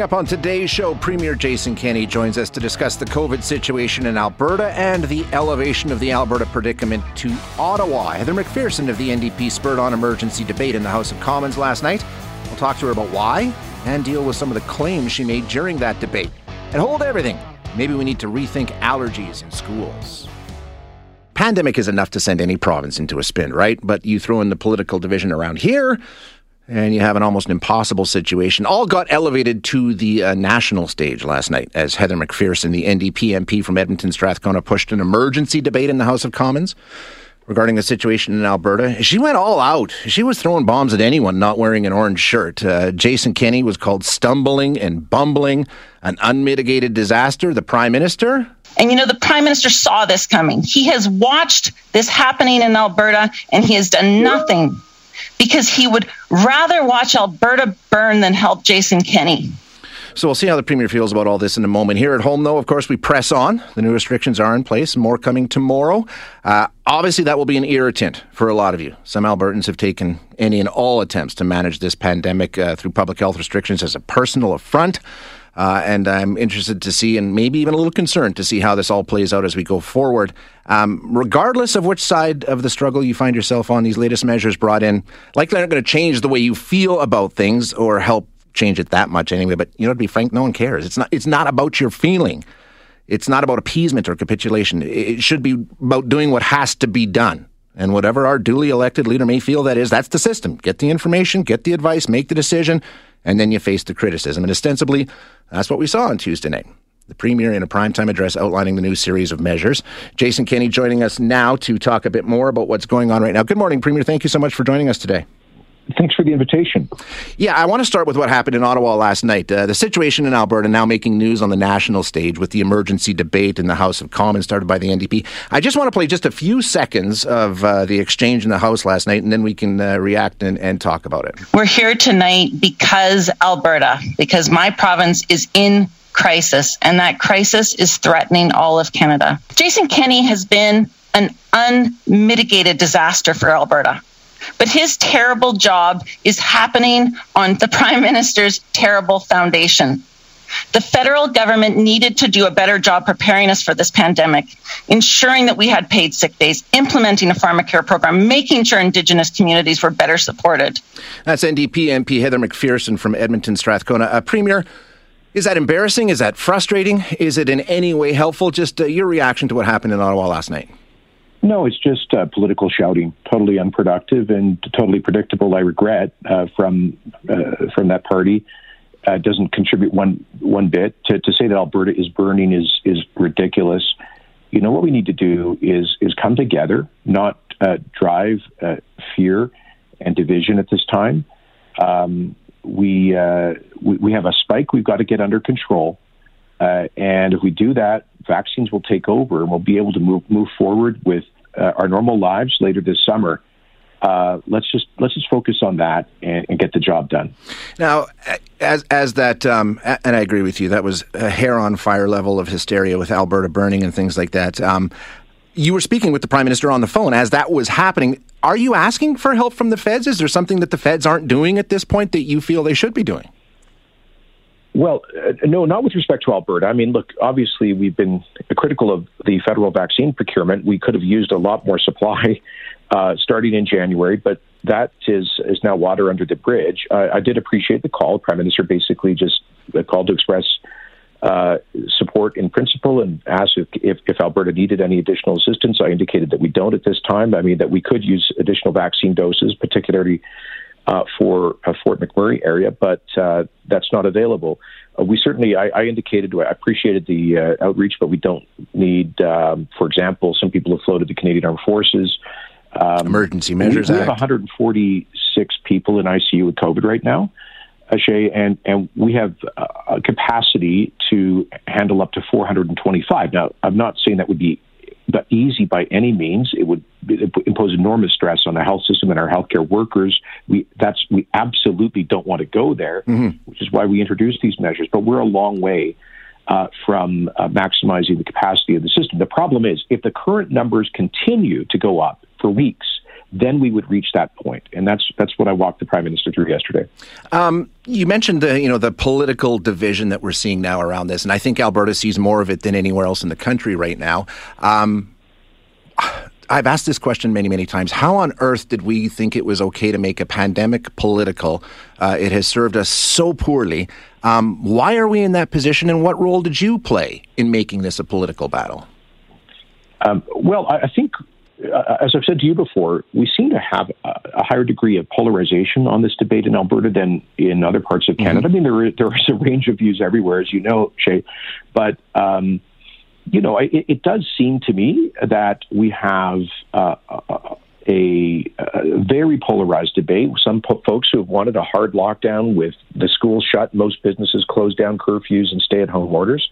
Coming up on today's show, Premier Jason Kenney joins us to discuss the COVID situation in Alberta and the elevation of the Alberta predicament to Ottawa. Heather McPherson of the NDP spurred on emergency debate in the House of Commons last night. We'll talk to her about why and deal with some of the claims she made during that debate. And hold everything. Maybe we need to rethink allergies in schools. Pandemic is enough to send any province into a spin, right? But you throw in the political division around here, and you have an almost impossible situation. All got elevated to the uh, national stage last night as Heather McPherson, the NDP MP from Edmonton Strathcona, pushed an emergency debate in the House of Commons regarding the situation in Alberta. She went all out. She was throwing bombs at anyone not wearing an orange shirt. Uh, Jason Kenney was called stumbling and bumbling, an unmitigated disaster. The Prime Minister and you know, the prime minister saw this coming. He has watched this happening in Alberta and he has done nothing because he would rather watch Alberta burn than help Jason Kenney. So we'll see how the Premier feels about all this in a moment. Here at home, though, of course, we press on. The new restrictions are in place, more coming tomorrow. Uh, obviously, that will be an irritant for a lot of you. Some Albertans have taken any and all attempts to manage this pandemic uh, through public health restrictions as a personal affront. Uh, and I'm interested to see, and maybe even a little concerned to see how this all plays out as we go forward. Um, regardless of which side of the struggle you find yourself on, these latest measures brought in likely aren't going to change the way you feel about things or help change it that much anyway. But you know, to be frank, no one cares. It's not. It's not about your feeling. It's not about appeasement or capitulation. It should be about doing what has to be done. And whatever our duly elected leader may feel that is, that's the system. Get the information, get the advice, make the decision, and then you face the criticism. And ostensibly, that's what we saw on Tuesday night. The Premier in a primetime address outlining the new series of measures. Jason Kenney joining us now to talk a bit more about what's going on right now. Good morning, Premier. Thank you so much for joining us today thanks for the invitation. Yeah, I want to start with what happened in Ottawa last night. Uh, the situation in Alberta now making news on the national stage with the emergency debate in the House of Commons started by the NDP. I just want to play just a few seconds of uh, the exchange in the House last night, and then we can uh, react and, and talk about it. We're here tonight because Alberta, because my province is in crisis, and that crisis is threatening all of Canada. Jason Kenney has been an unmitigated disaster for Alberta. But his terrible job is happening on the prime minister's terrible foundation. The federal government needed to do a better job preparing us for this pandemic, ensuring that we had paid sick days, implementing a pharmacare program, making sure Indigenous communities were better supported. That's NDP MP Heather McPherson from Edmonton Strathcona. Uh, Premier, is that embarrassing? Is that frustrating? Is it in any way helpful? Just uh, your reaction to what happened in Ottawa last night. No, it's just uh, political shouting, totally unproductive and totally predictable. I regret uh, from uh, from that party. Uh, doesn't contribute one one bit. To, to say that Alberta is burning is is ridiculous. You know what we need to do is is come together, not uh, drive uh, fear and division at this time. Um, we, we, we have a spike we've got to get under control. Uh, and if we do that, vaccines will take over, and we'll be able to move move forward with uh, our normal lives later this summer. Uh, let's just let's just focus on that and, and, get the job done. Now, as as that, um, and I agree with you, that was a hair on fire level of hysteria with Alberta burning and things like that. Um, you were speaking with the prime minister on the phone as that was happening. Are you asking for help from the feds? Is there something that the feds aren't doing at this point that you feel they should be doing? Well, uh, no, not with respect to Alberta. I mean, look, obviously we've been critical of the federal vaccine procurement. We could have used a lot more supply uh, starting in January, but that is is now water under the bridge. Uh, I did appreciate the call. Prime Minister basically just called to express uh, support in principle and asked if, if, Alberta needed any additional assistance. I indicated that we don't at this time. I mean, that we could use additional vaccine doses, particularly uh, for uh, Fort McMurray area, but uh, that's not available. Uh, we certainly, I, I, indicated, I appreciated the uh, outreach, but we don't need, um, for example, some people have floated the Canadian Armed Forces. Um, Emergency Measures we, we have 146 people in ICU with COVID right now. Shay, and and we have a capacity to handle up to 425. Now, I'm not saying that would be easy by any means. It would impose enormous stress on the health system and our healthcare workers. We that's we absolutely don't want to go there, mm-hmm. which is why we introduced these measures. But we're a long way uh, from uh, maximizing the capacity of the system. The problem is if the current numbers continue to go up for weeks, then we would reach that point, and that's that's what I walked the prime minister through yesterday. Um, you mentioned the you know the political division that we're seeing now around this, and I think Alberta sees more of it than anywhere else in the country right now. Um, I've asked this question many, many times. How on earth did we think it was okay to make a pandemic political? Uh, it has served us so poorly. Um, why are we in that position, and what role did you play in making this a political battle? Um, well, I, think as I've said to you before, we seem to have a, a, higher degree of polarization on this debate in Alberta than in other parts of Canada. Mm-hmm. I mean, there is, there is a range of views everywhere, as you know, Shay. But um, you know, it, it, does seem to me that we have uh, a, a, very polarized debate. Some po- folks who have wanted a hard lockdown with the schools shut, most businesses closed down, curfews, and stay-at-home orders.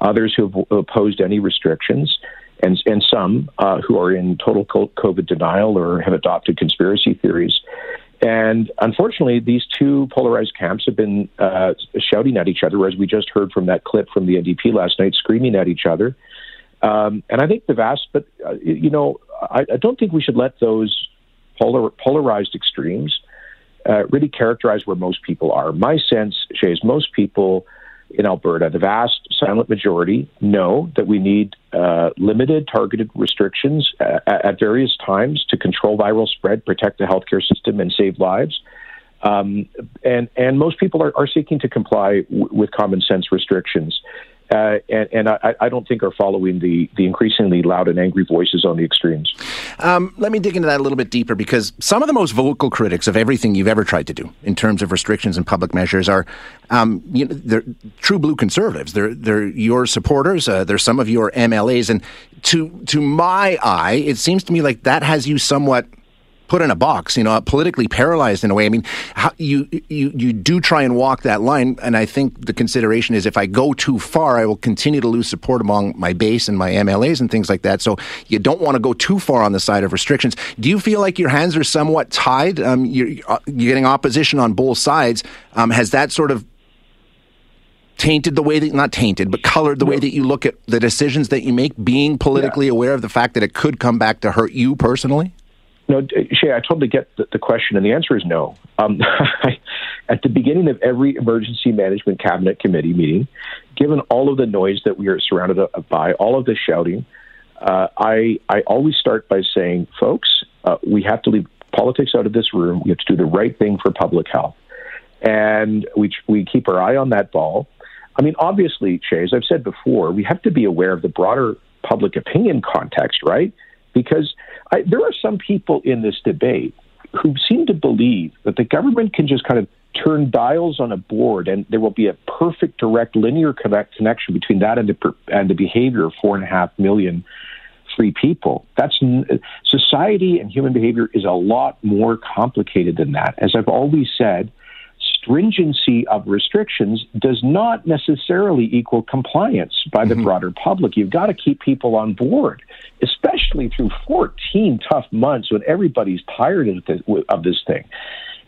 Others who have opposed any restrictions and and some uh, who are in total COVID denial or have adopted conspiracy theories. And unfortunately, these two polarized camps have been uh, shouting at each other, as we just heard from that clip from the NDP last night, screaming at each other. Um, and I think the vast, but uh, you know, I, I, don't think we should let those polar, polarized extremes uh, really characterize where most people are. My sense, Shay, is most people in Alberta, the vast silent majority know that we need uh, limited, targeted restrictions at, at, various times to control viral spread, protect the healthcare system, and save lives. Um, and and most people are, are seeking to comply w- with common sense restrictions uh, and, and I, I, don't think are following the, the increasingly loud and angry voices on the extremes. Um, let me dig into that a little bit deeper because some of the most vocal critics of everything you've ever tried to do in terms of restrictions and public measures are um, you know, they're true blue conservatives. They're they're your supporters. Uh, they're some of your MLAs, and to to my eye, it seems to me like that has you somewhat put in a box, you know, politically paralyzed in a way. I mean, how, you you you do try and walk that line, and I think the consideration is if I go too far, I will continue to lose support among my base and my MLAs and things like that. So you don't want to go too far on the side of restrictions. Do you feel like your hands are somewhat tied? Um, you're, uh, you're, getting opposition on both sides. Um, has that sort of tainted the way that not tainted but colored the way that you look at the decisions that you make being politically yeah. aware of the fact that it could come back to hurt you personally no, Shay, I totally get the, question, and the answer is no. Um, at the beginning of every emergency management cabinet committee meeting, given all of the noise that we are surrounded by, all of the shouting, uh, I I always start by saying, folks, uh, we have to leave politics out of this room. We have to do the right thing for public health, and we we keep our eye on that ball. I mean, obviously, Shay, as I've said before, we have to be aware of the broader public opinion context, right? Because I, there are some people in this debate who seem to believe that the government can just kind of turn dials on a board and there will be a perfect direct linear connect, connection between that and the, and the behavior of four and a half million free people. That's society and human behavior is a lot more complicated than that. As I've always said, stringency of restrictions does not necessarily equal compliance by the mm-hmm. broader public. You've got to keep people on board, especially through 14 tough months when everybody's tired of this, of this thing.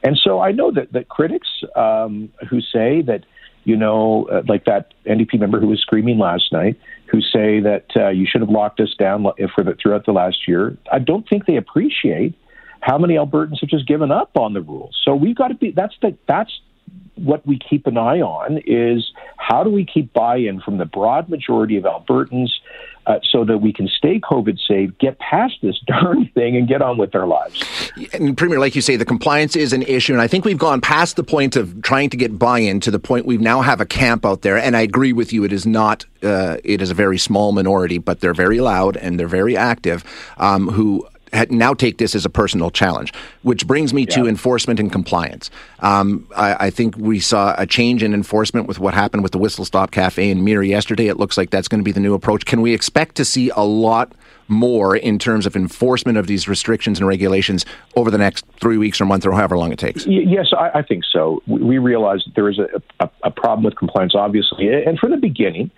And so I know that, that critics um, who say that, you know, uh, like that NDP member who was screaming last night, who say that uh, you should have locked us down for the, throughout the last year, I don't think they appreciate how many Albertans have just given up on the rules. So we've got to be that's the that's what we keep an eye on is how do we keep buy-in from the broad majority of Albertans uh, so that we can stay COVID safe, get past this darn thing, and get on with our lives. And Premier, like you say, the compliance is an issue, and I think we've gone past the point of trying to get buy-in to the point we now have a camp out there. And I agree with you; it is not. Uh, it is a very small minority, but they're very loud and they're very active. Um, who now take this as a personal challenge, which brings me yeah. to enforcement and compliance. Um, I, I, think we saw a change in enforcement with what happened with the Whistle Stop Cafe in Mirror yesterday. It looks like that's going to be the new approach. Can we expect to see a lot more in terms of enforcement of these restrictions and regulations over the next three weeks or month or however long it takes? Yes, I, I think so. We realize that there is a, a, a, problem with compliance, obviously, and from the beginning,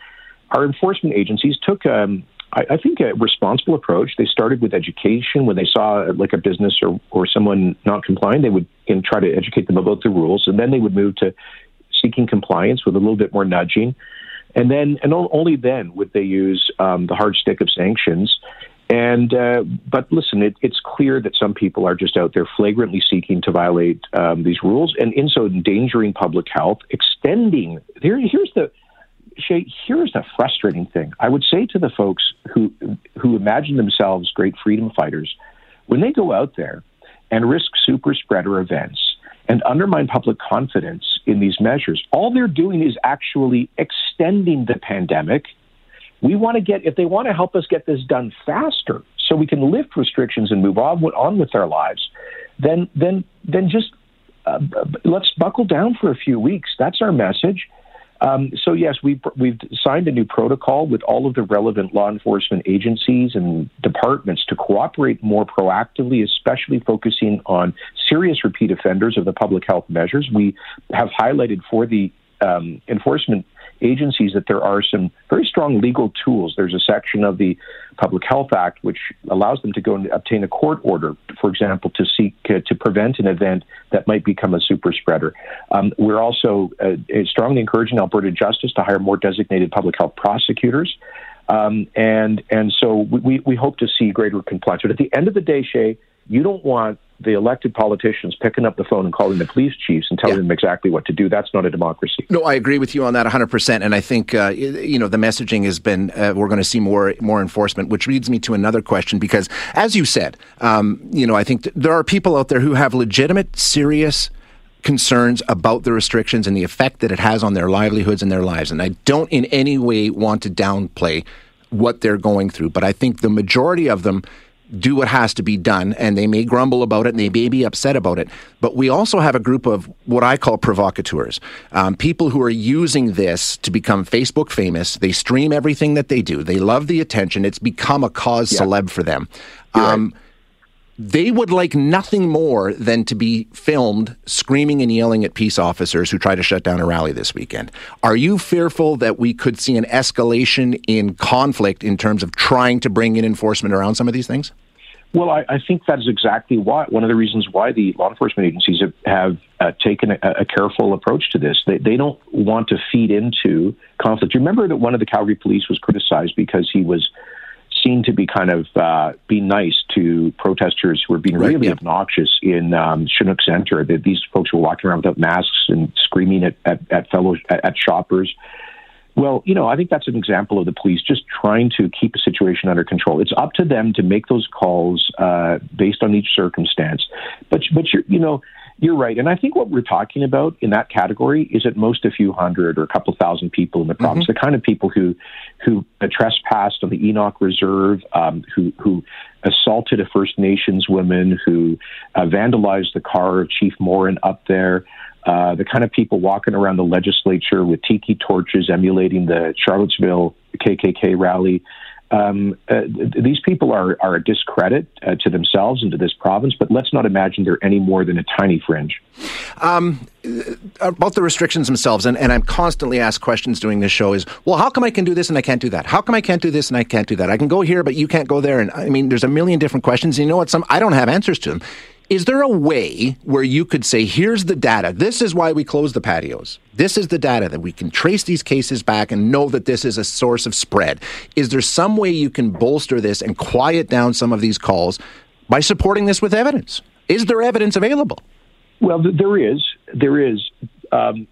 our enforcement agencies took. Um, I, I think a responsible approach. They started with education. When they saw like a business or, or someone not complying, they would and try to educate them about the rules, and then they would move to seeking compliance with a little bit more nudging, and then and only then would they use um, the hard stick of sanctions. And uh, but listen, it, it's clear that some people are just out there flagrantly seeking to violate um, these rules, and in so endangering public health, extending. Here, here's the Shay. Here's the frustrating thing. I would say to the folks who who imagine themselves great freedom fighters, when they go out there and risk super spreader events and undermine public confidence in these measures, all they're doing is actually extending the pandemic we want to get, if they want to help us get this done faster so we can lift restrictions and move on, on with our lives, then, then, then just uh, let's buckle down for a few weeks. That's our message. Um, so yes, we've we've signed a new protocol with all of the relevant law enforcement agencies and departments to cooperate more proactively, especially focusing on serious repeat offenders of the public health measures. We have highlighted for the um, enforcement agencies that there are some very strong legal tools. There's a section of the Public Health Act which allows them to go and obtain a court order, for example, to seek uh, to prevent an event that might become a super spreader. Um, we're also uh, strongly encouraging Alberta Justice to hire more designated public health prosecutors. Um, and and so we, we hope to see greater compliance. But at the end of the day, Shay, you don't want the elected politicians picking up the phone and calling the police chiefs and telling yeah. them exactly what to do. That's not a democracy. No, I agree with you on that 100%. And I think, uh, you know, the messaging has been uh, we're going to see more more enforcement, which leads me to another question because, as you said, um, you know, I think th- there are people out there who have legitimate, serious concerns about the restrictions and the effect that it has on their livelihoods and their lives. And I don't in any way want to downplay what they're going through, but I think the majority of them do what has to be done, and they may grumble about it and they may be upset about it. But we also have a group of what I call provocateurs, um, people who are using this to become Facebook famous. They stream everything that they do. They love the attention. It's become a cause yeah. celeb for them. Um, right they would like nothing more than to be filmed screaming and yelling at peace officers who try to shut down a rally this weekend. Are you fearful that we could see an escalation in conflict in terms of trying to bring in enforcement around some of these things? Well, I, I think that is exactly why one of the reasons why the law enforcement agencies have, have uh, taken a, a, careful approach to this. They, they don't want to feed into conflict. You remember that one of the Calgary police was criticized because he was to be kind of uh, being nice to protesters who were being right, really yeah. obnoxious in um, Chinook Center. That these folks were walking around without masks and screaming at, at, at fellow at, at shoppers. Well, you know, I think that's an example of the police just trying to keep a situation under control. It's up to them to make those calls uh, based on each circumstance. But but you know you're right. And I think what we're talking about in that category is at most a few hundred or a couple thousand people in the province, mm-hmm. the kind of people who who trespassed on the Enoch Reserve, um, who who assaulted a First Nations woman, who uh, vandalized the car of Chief Morin up there. Uh, the kind of people walking around the legislature with tiki torches emulating the Charlottesville KKK rally um, uh, these people are, are a discredit uh, to themselves and to this province, but let's not imagine they're any more than a tiny fringe. Um, uh, about the restrictions themselves, and, and I'm constantly asked questions doing this show is, well, how come I can do this and I can't do that? How come I can't do this and I can't do that? I can go here, but you can't go there. And I mean, there's a million different questions. And you know what? Some I don't have answers to them. Is there a way where you could say, here's the data. This is why we closed the patios. This is the data that we can trace these cases back and know that this is a source of spread. Is there some way you can bolster this and quiet down some of these calls by supporting this with evidence? Is there evidence available? Well, there is. There is. Um,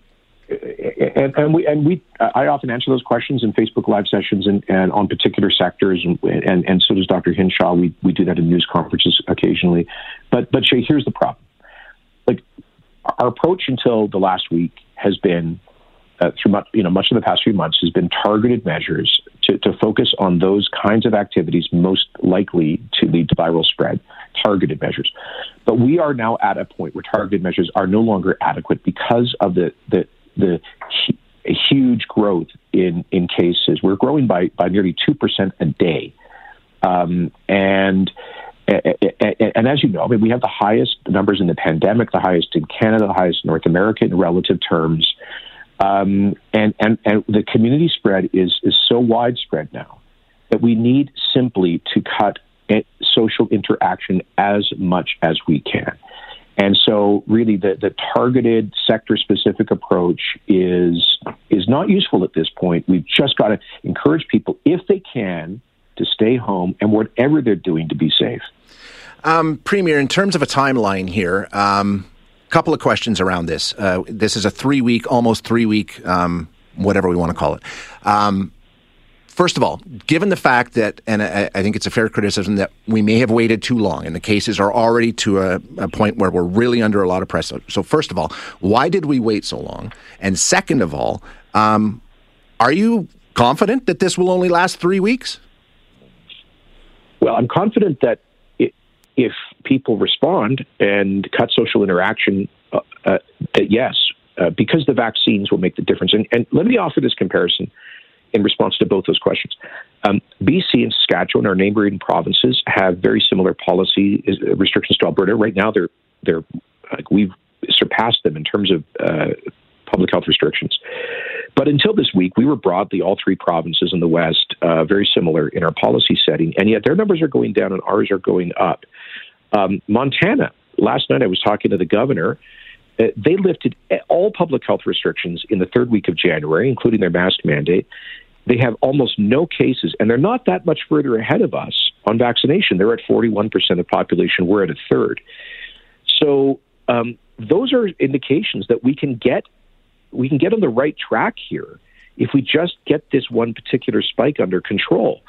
and, and, we and we I often answer those questions in Facebook live sessions and, and on particular sectors and, and, and so does Dr. Hinshaw. We we do that in news conferences occasionally. But but Shay, here's the problem. Like our approach until the last week has been uh, through much, you know much of the past few months has been targeted measures to, to focus on those kinds of activities most likely to lead to viral spread. Targeted measures, but we are now at a point where targeted measures are no longer adequate because of the the the huge growth in, in cases. We're growing by, by nearly 2% a day. Um, and and as you know, I mean, we have the highest numbers in the pandemic, the highest in Canada, the highest in North America in relative terms. Um, and, and, and the community spread is, is so widespread now that we need simply to cut social interaction as much as we can. And so, really, the, the targeted sector specific approach is is not useful at this point. We've just got to encourage people, if they can, to stay home and whatever they're doing to be safe. Um, Premier, in terms of a timeline here, a um, couple of questions around this. Uh, this is a three week, almost three week, um, whatever we want to call it. First of all, given the fact that, and I, I, think it's a fair criticism that we may have waited too long and the cases are already to a, a, point where we're really under a lot of pressure. So, first of all, why did we wait so long? And second of all, um, are you confident that this will only last three weeks? Well, I'm confident that if people respond and cut social interaction, uh, uh, yes, uh, because the vaccines will make the difference. And, and, let me offer this comparison in response to both those questions. Um, BC and Saskatchewan, our neighboring provinces, have very similar policy uh, restrictions to Alberta. Right now, they're they're like we've surpassed them in terms of uh, public health restrictions. But until this week, we were broadly all three provinces in the West uh, very similar in our policy setting, and yet their numbers are going down and ours are going up. Um, Montana, last night I was talking to the governor. Uh, they lifted all public health restrictions in the third week of January, including their mask mandate. They have almost no cases, and they're not that much further ahead of us on vaccination. They're at 41% of population. We're at a third. So um, those are indications that we can get we can get on the right track here if we just get this one particular spike under control.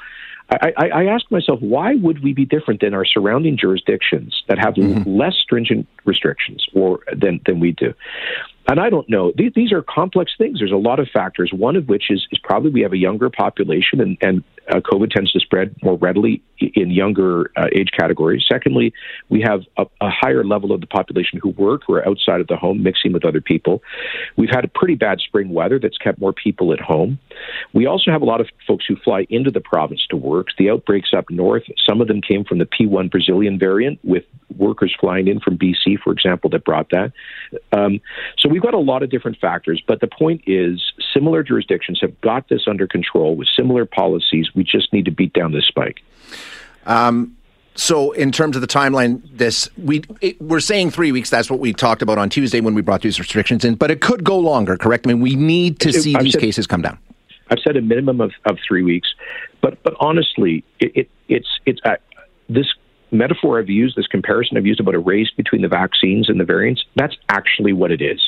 I, I, I ask myself, why would we be different than our surrounding jurisdictions that have mm-hmm. less stringent restrictions or than, than we do? And I don't know. These, these are complex things. There's a lot of factors. One of which is, is probably we have a younger population, and, and uh, COVID tends to spread more readily in younger uh, age categories. Secondly, we have a, a, higher level of the population who work, who are outside of the home, mixing with other people. We've had a pretty bad spring weather that's kept more people at home. We also have a lot of folks who fly into the province to work. The outbreaks up north, some of them came from the P1 Brazilian variant, with workers flying in from BC, for example, that brought that. Um, so we've got a lot of different factors, but the point is similar jurisdictions have got this under control with similar policies. We just need to beat down this spike. Um, so, in terms of the timeline, this we it, we're saying three weeks. That's what we talked about on Tuesday when we brought these restrictions in. But it could go longer. Correct? I mean, we need to see I've these said, cases come down. I've said a minimum of, of three weeks, but but honestly, it, it it's it's uh, this metaphor I've used, this comparison I've used about a race between the vaccines and the variants, that's actually what it is.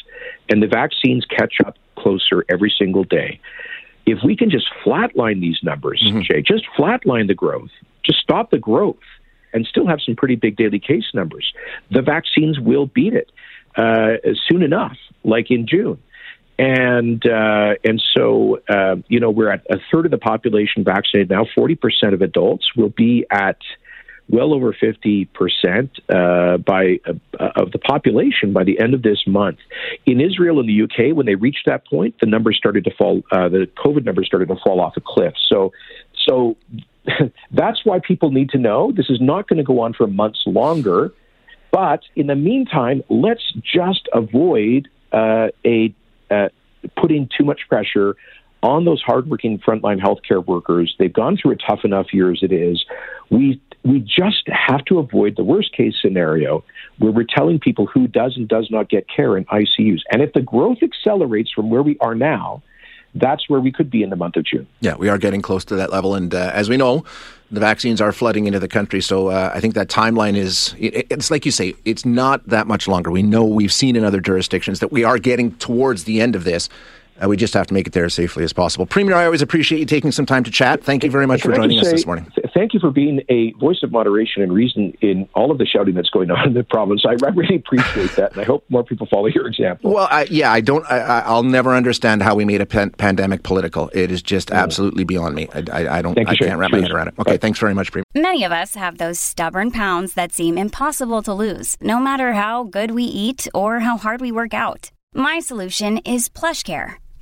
And the vaccines catch up closer every single day. If we can just flatline these numbers, mm-hmm. Jay, just flatline the growth, just stop the growth, and still have some pretty big daily case numbers, the vaccines will beat it uh, soon enough, like in June. And uh, and so uh, you know we're at a third of the population vaccinated now. Forty percent of adults will be at well over 50% uh, by uh, of the population by the end of this month. In Israel and the UK, when they reached that point, the numbers started to fall. Uh, the COVID numbers started to fall off a cliff. So, so that's why people need to know this is not going to go on for months longer. But in the meantime, let's just avoid uh, a uh, putting too much pressure on those hardworking frontline healthcare workers. They've gone through a tough enough year as it is. We we just have to avoid the worst case scenario where we're telling people who does and does not get care in ICUs. And if the growth accelerates from where we are now, that's where we could be in the month of June. Yeah, we are getting close to that level. And uh, as we know, the vaccines are flooding into the country. So uh, I think that timeline is, it, it's like you say, it's not that much longer. We know we've seen in other jurisdictions that we are getting towards the end of this. Uh, we just have to make it there as safely as possible. Premier, I always appreciate you taking some time to chat. Thank you very much for joining us this morning. Thank you for being a voice of moderation and reason in all of the shouting that's going on in the province. I, really appreciate that, and I hope more people follow your example. Well, I, yeah, I don't. I, will never understand how we made a pan- pandemic political. It is just absolutely beyond me. I, I don't. I can't wrap my head around it. Okay, thanks very much, Premier. Many of us have those stubborn pounds that seem impossible to lose, no matter how good we eat or how hard we work out. My solution is PlushCare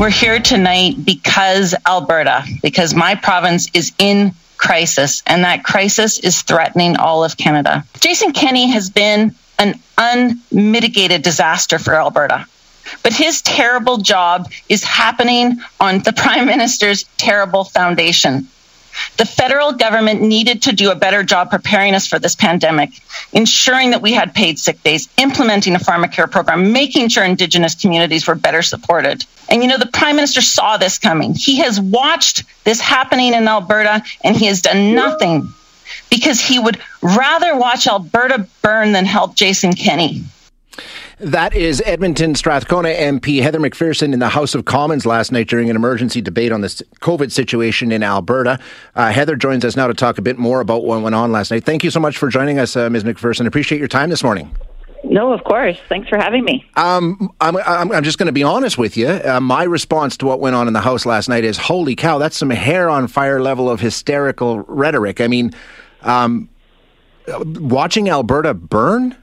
We're here tonight because Alberta, because my province is in crisis, and that crisis is threatening all of Canada. Jason Kenney has been an unmitigated disaster for Alberta. But his terrible job is happening on the Prime Minister's terrible foundation. The federal government needed to do a better job preparing us for this pandemic, ensuring that we had paid sick days, implementing a pharmacare program, making sure Indigenous communities were better supported. And you know, the Prime Minister saw this coming. He has watched this happening in Alberta and he has done nothing because he would rather watch Alberta burn than help Jason Kenney. That is Edmonton Strathcona MP Heather McPherson in the House of Commons last night during an emergency debate on the COVID situation in Alberta. Uh, Heather joins us now to talk a bit more about what went on last night. Thank you so much for joining us, uh, Ms. McPherson. Appreciate your time this morning. No, of course. Thanks for having me. Um, I'm, I'm, I'm, just going to be honest with you. Uh, my response to what went on in the House last night is, holy cow, that's some hair on fire level of hysterical rhetoric. I mean, um, watching Alberta burn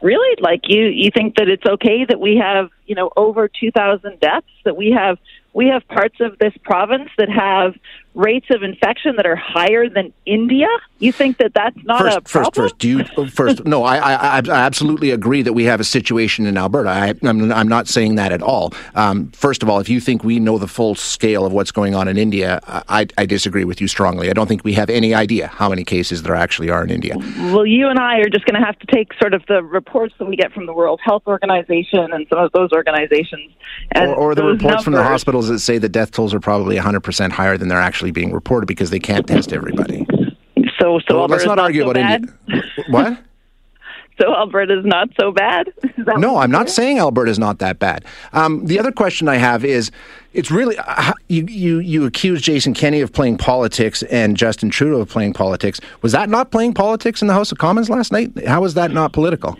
really like you you think that it's okay that we have you know over 2000 deaths that we have we have parts of this province that have rates of infection that are higher than India. You think that that's not first, a problem? First, first, do you, first, no, I, I, I absolutely agree that we have a situation in Alberta. I, am I'm not saying that at all. Um, first of all, if you think we know the full scale of what's going on in India, I, I disagree with you strongly. I don't think we have any idea how many cases there actually are in India. Well, you and I are just going to have to take sort of the reports that we get from the World Health Organization and some of those organizations, or, or the reports numbers. from the hospitals that say the death tolls are probably 100% higher than they're actually being reported because they can't test everybody. So, so, so let's not argue so about? India. what? So Alberta's not so bad. No, I'm not saying Alberta's not that bad. Um, the other question I have is, it's really uh, you, you you accuse Jason Kenney of playing politics and Justin Trudeau of playing politics. Was that not playing politics in the House of Commons last night? How was that not political?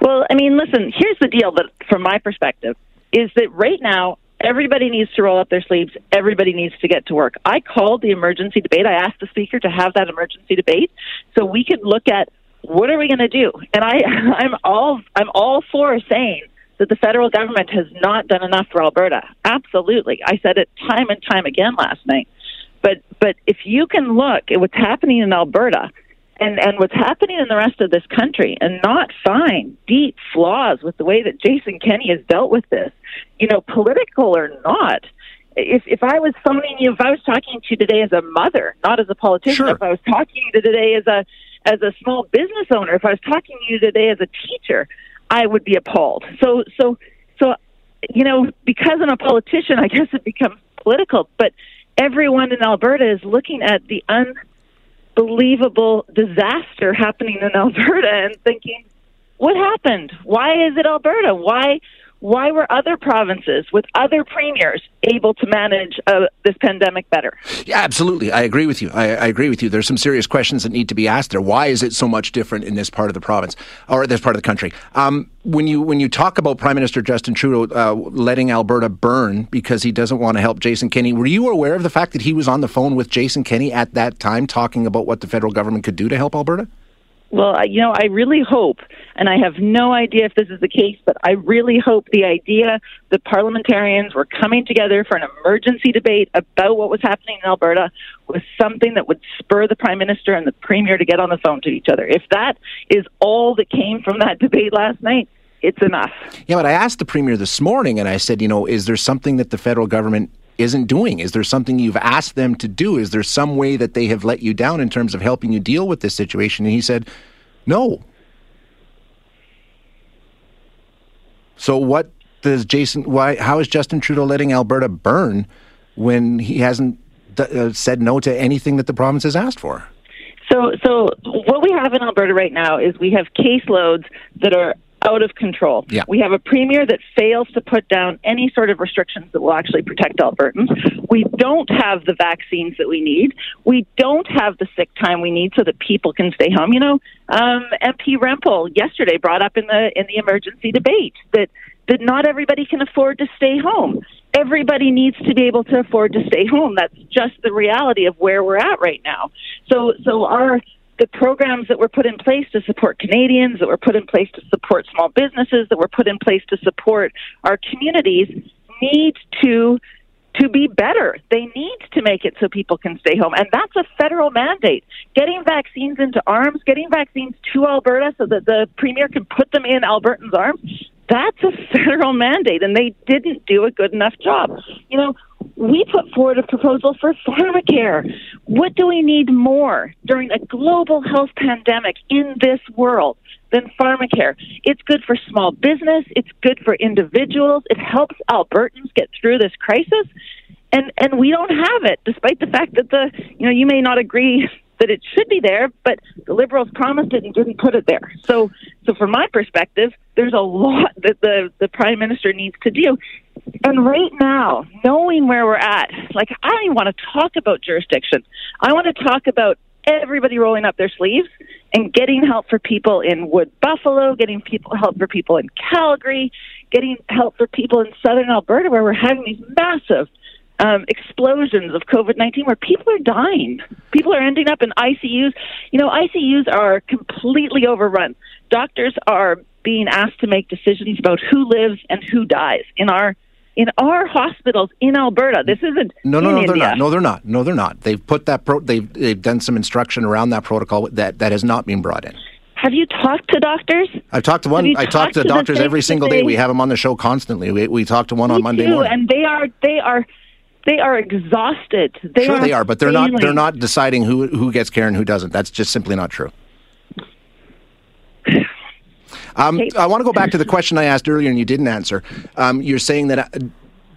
Well, I mean, listen. Here's the deal. That from my perspective is that right now Everybody needs to roll up their sleeves. Everybody needs to get to work. I called the emergency debate. I asked the speaker to have that emergency debate so we could look at what are we going to do. And I, I'm all, I'm all for saying that the federal government has not done enough for Alberta. Absolutely, I said it time and time again last night. But, but if you can look at what's happening in Alberta and and what's happening in the rest of this country and not find deep flaws with the way that Jason Kenney has dealt with this, you know, political or not. If if I was phoning you, if I was talking to you today as a mother, not as a politician, sure. if I was talking to you today as a as a small business owner, if I was talking to you today as a teacher, I would be appalled. So so so you know, because I'm a politician, I guess it becomes political, but everyone in Alberta is looking at the un unbelievable disaster happening in Alberta and thinking, what happened? Why is it Alberta? Why why were other provinces with other premiers able to manage uh, this pandemic better? Yeah, absolutely. I agree with you. I, I, agree with you. There's some serious questions that need to be asked there. Why is it so much different in this part of the province or this part of the country? Um, when you when you talk about Prime Minister Justin Trudeau uh, letting Alberta burn because he doesn't want to help Jason Kenney, were you aware of the fact that he was on the phone with Jason Kenney at that time talking about what the federal government could do to help Alberta? Well, you know, I really hope, and I have no idea if this is the case, but I really hope the idea that parliamentarians were coming together for an emergency debate about what was happening in Alberta was something that would spur the prime minister and the premier to get on the phone to each other. If that is all that came from that debate last night, it's enough. Yeah, but I asked the premier this morning, and I said, you know, is there something that the federal government isn't doing? Is there something you've asked them to do? Is there some way that they have let you down in terms of helping you deal with this situation? And he said, no. So what does Jason? Why? How is Justin Trudeau letting Alberta burn when he hasn't uh, said no to anything that the province has asked for? So, so what we have in Alberta right now is we have caseloads that are out of control. Yeah. We have a premier that fails to put down any sort of restrictions that will actually protect Albertans. We don't have the vaccines that we need. We don't have the sick time we need so that people can stay home. You know, um, MP Rempel yesterday brought up in the in the emergency debate that that not everybody can afford to stay home. Everybody needs to be able to afford to stay home. That's just the reality of where we're at right now. So so our the programs that were put in place to support Canadians, that were put in place to support small businesses, that were put in place to support our communities need to to be better. They need to make it so people can stay home. And that's a federal mandate. Getting vaccines into arms, getting vaccines to Alberta so that the premier can put them in Albertans' arms, that's a federal mandate. And they didn't do a good enough job. You know, we put forward a proposal for pharmacare. What do we need more during a global health pandemic in this world than pharmacare? It's good for small business. It's good for individuals. It helps Albertans get through this crisis. And, and we don't have it, despite the fact that the, you know, you may not agree that it should be there, but the Liberals promised it and didn't put it there. So, so from my perspective, there's a lot that the, the Prime Minister needs to do. And right now, knowing where we're at, like I don't even want to talk about jurisdiction. I want to talk about everybody rolling up their sleeves and getting help for people in Wood Buffalo, getting people help for people in Calgary, getting help for people in southern Alberta where we're having these massive um, explosions of COVID 19 where people are dying. People are ending up in ICUs. You know, ICUs are completely overrun. Doctors are being asked to make decisions about who lives and who dies in our in our hospitals in Alberta. This isn't no, no, no. India. They're not. No, they're not. No, they're not. They've put that. Pro- they've they've done some instruction around that protocol that that has not been brought in. Have you talked to doctors? I've talked to one. I talk to, to doctors every single day. We have them on the show constantly. We we talk to one Me on Monday too, morning, and they are they are they are exhausted. They sure, are they are, but they're failing. not. They're not deciding who who gets care and who doesn't. That's just simply not true. Um, I want to go back to the question I asked earlier and you didn't answer. Um, you're saying that uh,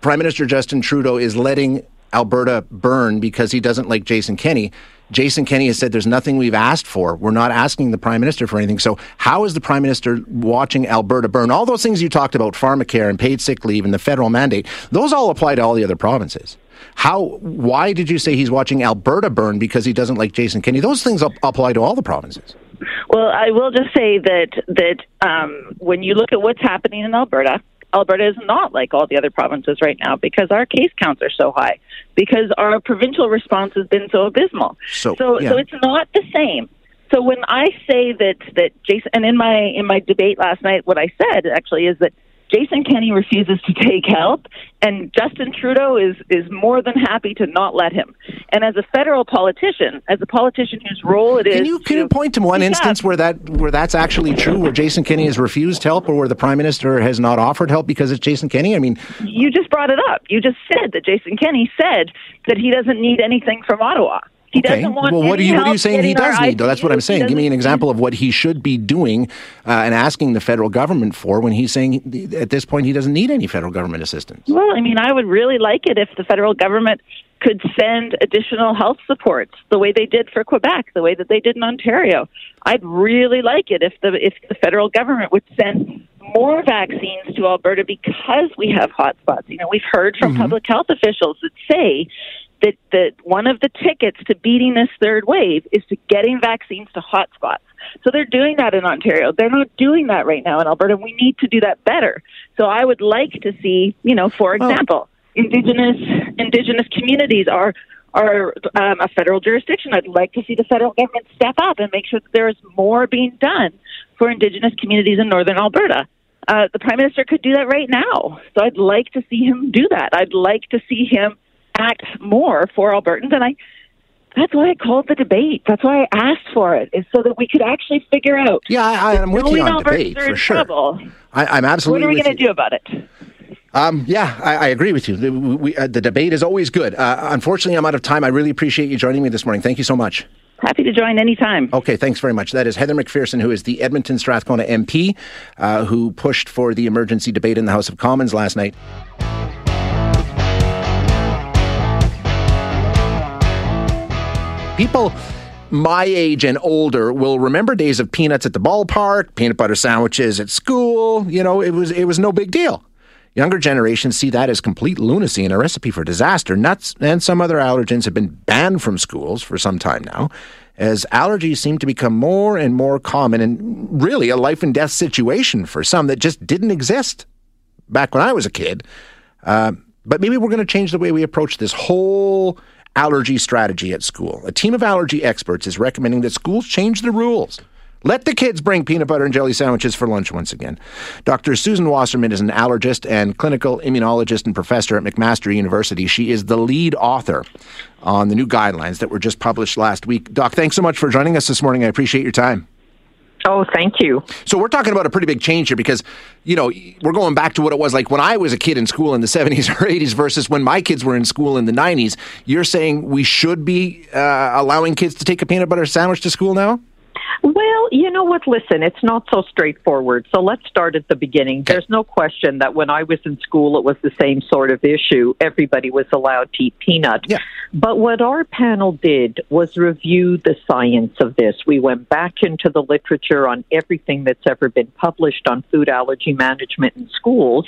Prime Minister Justin Trudeau is letting Alberta burn because he doesn't like Jason Kenney. Jason Kenney has said there's nothing we've asked for. We're not asking the Prime Minister for anything. So, how is the Prime Minister watching Alberta burn? All those things you talked about, pharmacare and paid sick leave and the federal mandate, those all apply to all the other provinces. How? Why did you say he's watching Alberta burn because he doesn't like Jason Kenney? Those things apply to all the provinces. Well, I will just say that that um, when you look at what's happening in Alberta, Alberta is not like all the other provinces right now because our case counts are so high, because our provincial response has been so abysmal. So, so, yeah. so it's not the same. So when I say that that Jason, and in my in my debate last night, what I said actually is that Jason Kenney refuses to take help, and Justin Trudeau is is more than happy to not let him. And as a federal politician, as a politician whose role it is, can you can you point to one instance up. where that where that's actually true, where Jason Kenney has refused help, or where the Prime Minister has not offered help because it's Jason Kenney? I mean, you just brought it up. You just said that Jason Kenney said that he doesn't need anything from Ottawa. He okay. doesn't want well, what are you what are you saying he does need? Though that's what I'm saying. Give me an example of what he should be doing uh, and asking the federal government for when he's saying at this point he doesn't need any federal government assistance. Well, I mean, I would really like it if the federal government could send additional health supports the way they did for Quebec, the way that they did in Ontario. I'd really like it if the if the federal government would send more vaccines to Alberta because we have hotspots. You know, we've heard from public health officials that say that that one of the tickets to beating this third wave is to getting vaccines to hotspots. So they're doing that in Ontario. They're not doing that right now in Alberta. We need to do that better. So I would like to see, you know, for example, indigenous indigenous communities are are um, a federal jurisdiction. I'd like to see the federal government step up and make sure that there is more being done for indigenous communities in northern Alberta. Uh, the prime minister could do that right now. So I'd like to see him do that. I'd like to see him act more for Albertans, and I. That's why I called the debate. That's why I asked for it, is so that we could actually figure out. Yeah, I, I'm with you on Albertans debate are for sure. trouble, I, I'm what are we going to do about it? Um, yeah, I, I agree with you. The, we, uh, the debate is always good. Uh, unfortunately, I'm out of time. I really appreciate you joining me this morning. Thank you so much. Happy to join anytime. Okay, thanks very much. That is Heather McPherson, who is the Edmonton Strathcona MP, uh, who pushed for the emergency debate in the House of Commons last night. People my age and older will remember days of peanuts at the ballpark, peanut butter sandwiches at school. You know, it was it was no big deal. Younger generations see that as complete lunacy and a recipe for disaster. Nuts and some other allergens have been banned from schools for some time now, as allergies seem to become more and more common and really a life and death situation for some that just didn't exist back when I was a kid. Uh, but maybe we're going to change the way we approach this whole allergy strategy at school. A team of allergy experts is recommending that schools change the rules Let the kids bring peanut butter and jelly sandwiches for lunch once again. Dr. Susan Waserman is an allergist and clinical immunologist and professor at McMaster University. She is the lead author on the new guidelines that were just published last week. Doc, thanks so much for joining us this morning. I appreciate your time. Oh, thank you. So we're talking about a pretty big change here because, you know, we're going back to what it was like when I was a kid in school in the 70s or 80s versus when my kids were in school in the 90s. You're saying we should be uh, allowing kids to take a peanut butter sandwich to school now? Well, you know what? Listen, it's not so straightforward. So let's start at the beginning. There's no question that when I was in school, it was the same sort of issue. Everybody was allowed to eat peanut. Yeah. But what our panel did was review the science of this. We went back into the literature on everything that's ever been published on food allergy management in schools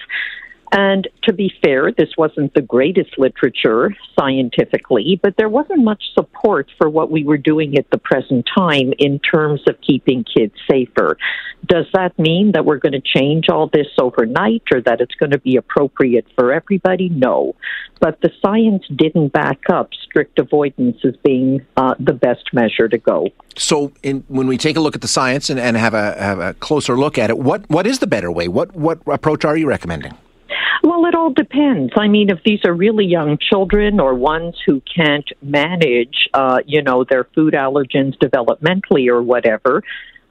and to be fair, this wasn't the greatest literature scientifically, but there wasn't much support for what we were doing at the present time in terms of keeping kids safer. Does that mean that we're going to change all this overnight or that it's going to be appropriate for everybody? No. But the science didn't back up strict avoidance as being uh, the best measure to go. So, in, when we take a look at the science and, and have, a, have a closer look at it, what, what is the better way? What, what approach are you recommending? Well, it all depends. I mean, if these are really young children or ones who can't manage, uh, you know, their food allergens developmentally or whatever,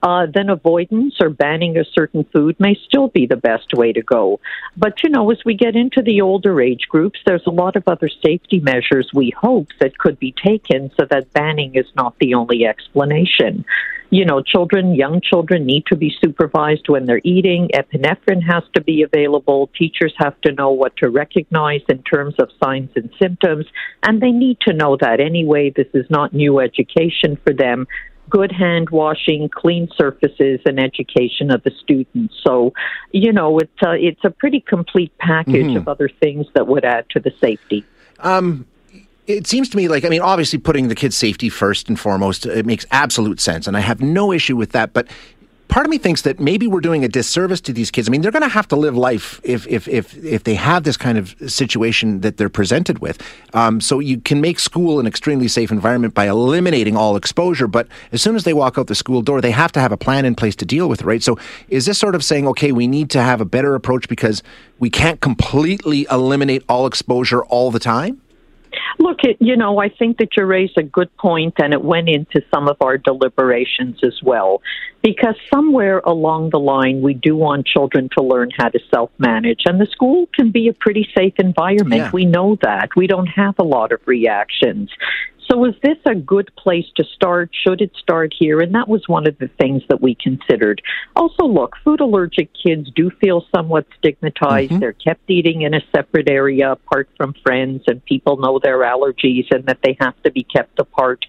uh, then avoidance or banning a certain food may still be the best way to go. But, you know, as we get into the older age groups, there's a lot of other safety measures we hope that could be taken so that banning is not the only explanation. You know, children, young children need to be supervised when they're eating. Epinephrine has to be available. Teachers have to know what to recognize in terms of signs and symptoms, and they need to know that anyway. This is not new education for them good hand washing, clean surfaces, and education of the students. So, you know, it's a, it's a pretty complete package mm-hmm. of other things that would add to the safety. Um, it seems to me like I mean, obviously putting the kids' safety first and foremost, it makes absolute sense, and I have no issue with that. But part of me thinks that maybe we're doing a disservice to these kids. I mean, they're going to have to live life if if if if they have this kind of situation that they're presented with. Um, so you can make school an extremely safe environment by eliminating all exposure, but as soon as they walk out the school door, they have to have a plan in place to deal with it, right? So is this sort of saying, okay, we need to have a better approach because we can't completely eliminate all exposure all the time? Look, you know, I think that you raised a good point, and it went into some of our deliberations as well. Because somewhere along the line, we do want children to learn how to self manage, and the school can be a pretty safe environment. Yeah. We know that. We don't have a lot of reactions. So, is this a good place to start? Should it start here? And that was one of the things that we considered. Also, look, food allergic kids do feel somewhat stigmatized. Mm-hmm. They're kept eating in a separate area apart from friends, and people know their allergies and that they have to be kept apart.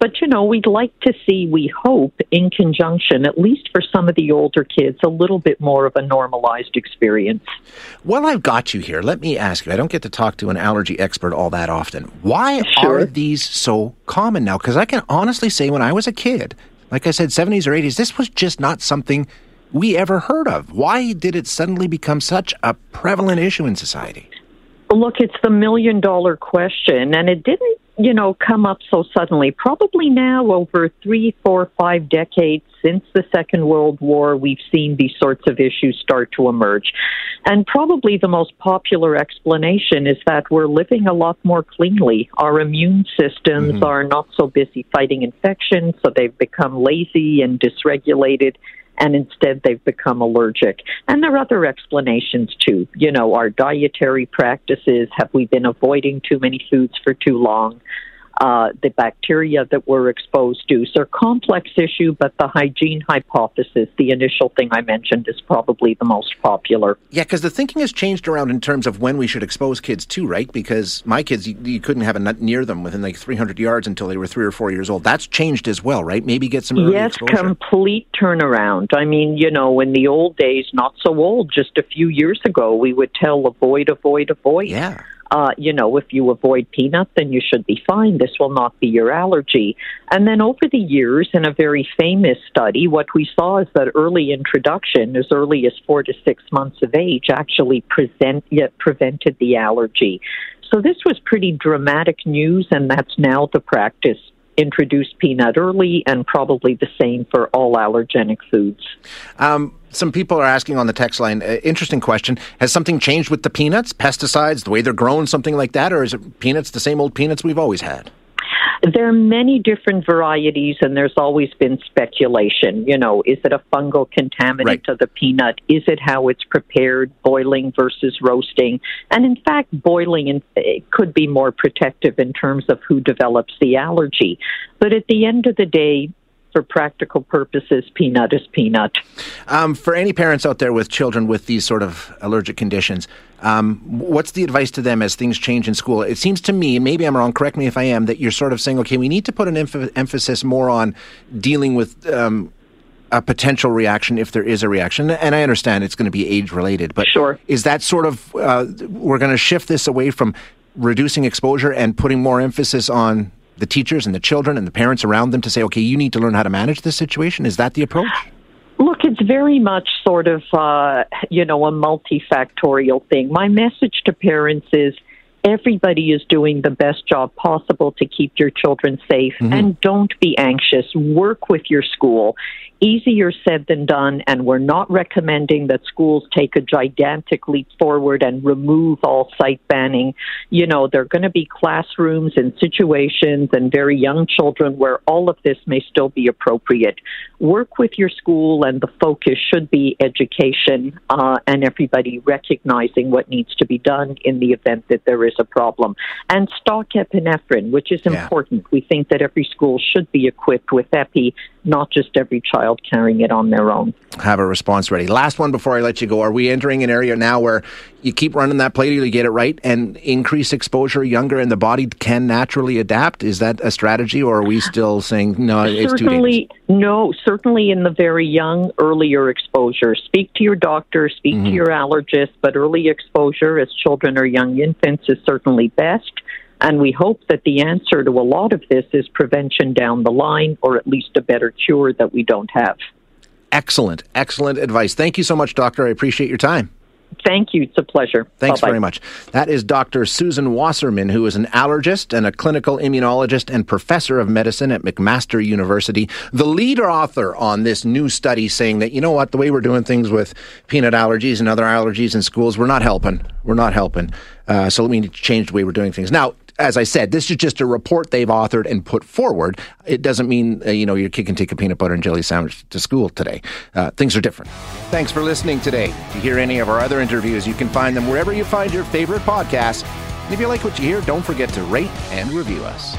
But, you know, we'd like to see, we hope, in conjunction, at least for some of the older kids, a little bit more of a normalized experience. Well, I've got you here. Let me ask you I don't get to talk to an allergy expert all that often. Why sure. are these so common now? Because I can honestly say when I was a kid, like I said, 70s or 80s, this was just not something we ever heard of. Why did it suddenly become such a prevalent issue in society? Look, it's the million dollar question, and it didn't you know, come up so suddenly. Probably now, over three, four, five decades since the Second World War, we've seen these sorts of issues start to emerge. And probably the most popular explanation is that we're living a lot more cleanly. Our immune systems mm-hmm. are not so busy fighting infections, so they've become lazy and dysregulated and instead they've become allergic. And there are other explanations too. You know, our dietary practices. Have we been avoiding too many foods for too long? Uh, the bacteria that we're exposed to. So, complex issue, but the hygiene hypothesis, the initial thing I mentioned, is probably the most popular. Yeah, because the thinking has changed around in terms of when we should expose kids to, right? Because my kids, you, you, couldn't have a nut near them within like 300 yards until they were three or four years old. That's changed as well, right? Maybe get some early yes, exposure. complete turnaround. I mean, you know, in the old days, not so old, just a few years ago, we would tell avoid, avoid, avoid. Yeah uh, you know, if you avoid peanut, then you should be fine. This will not be your allergy. And then over the years, in a very famous study, what we saw is that early introduction, as early as four to six months of age, actually present, prevented the allergy. So this was pretty dramatic news, and that's now the practice introduce peanut early, and probably the same for all allergenic foods. Um, some people are asking on the text line, uh, interesting question. Has something changed with the peanuts, pesticides, the way they're grown, something like that? Or is it peanuts the same old peanuts we've always had? There are many different varieties, and there's always been speculation. You know, is it a fungal contaminant Right. to the peanut? Is it how it's prepared, boiling versus roasting? And in fact, boiling in, it could be more protective in terms of who develops the allergy. But at the end of the day, for practical purposes, peanut is peanut. Um, for any parents out there with children with these sort of allergic conditions, um, what's the advice to them as things change in school? It seems to me, maybe I'm wrong, correct me if I am, that you're sort of saying, okay, we need to put an emph- emphasis more on dealing with um, a potential reaction if there is a reaction. And I understand it's going to be age related, but Sure. is that sort of, uh, we're going to shift this away from reducing exposure and putting more emphasis on the teachers and the children and the parents around them to say, okay, you need to learn how to manage this situation? Is that the approach? Look, it's very much sort of, uh, you know, a multifactorial thing. My message to parents is everybody is doing the best job possible to keep your children safe and don't be anxious. Work with your school. Easier said than done, and we're not recommending that schools take a gigantic leap forward and remove all site banning. You know, there are going to be classrooms and situations and very young children where all of this may still be appropriate. Work with your school, and the focus should be education uh, and everybody recognizing what needs to be done in the event that there is a problem. And stock epinephrine, which is Yeah. important. We think that every school should be equipped with epi, not just every child carrying it on their own. have a response ready. Last one before I let you go. Are we entering an area now where you keep running that play till you get it right and increase exposure younger and the body can naturally adapt? Is that a strategy or are we still saying no, it's too dangerous? certainly no certainly in the very young earlier exposure speak to your doctor speak Mm-hmm. to your allergist but early exposure as children or young infants is certainly best and we hope that the answer to a lot of this is prevention down the line or at least a better cure that we don't have Excellent, excellent advice. Thank you so much, Doctor. I appreciate your time. thank you it's a pleasure Thanks Bye-bye. very much. That is Dr. Susan Waserman, who is an allergist and a clinical immunologist and professor of medicine at McMaster University, the lead author on this new study saying that, you know what, the way we're doing things with peanut allergies and other allergies in schools, we're not helping. We're not helping. Uh, so we need to change the way we're doing things. Now, as I said, this is just a report they've authored and put forward. It doesn't mean, uh, you know, your kid can take a peanut butter and jelly sandwich to school today. Uh, things are different. Thanks for listening today. To hear any of our other interviews, you can find them wherever you find your favorite podcasts. And if you like what you hear, don't forget to rate and review us.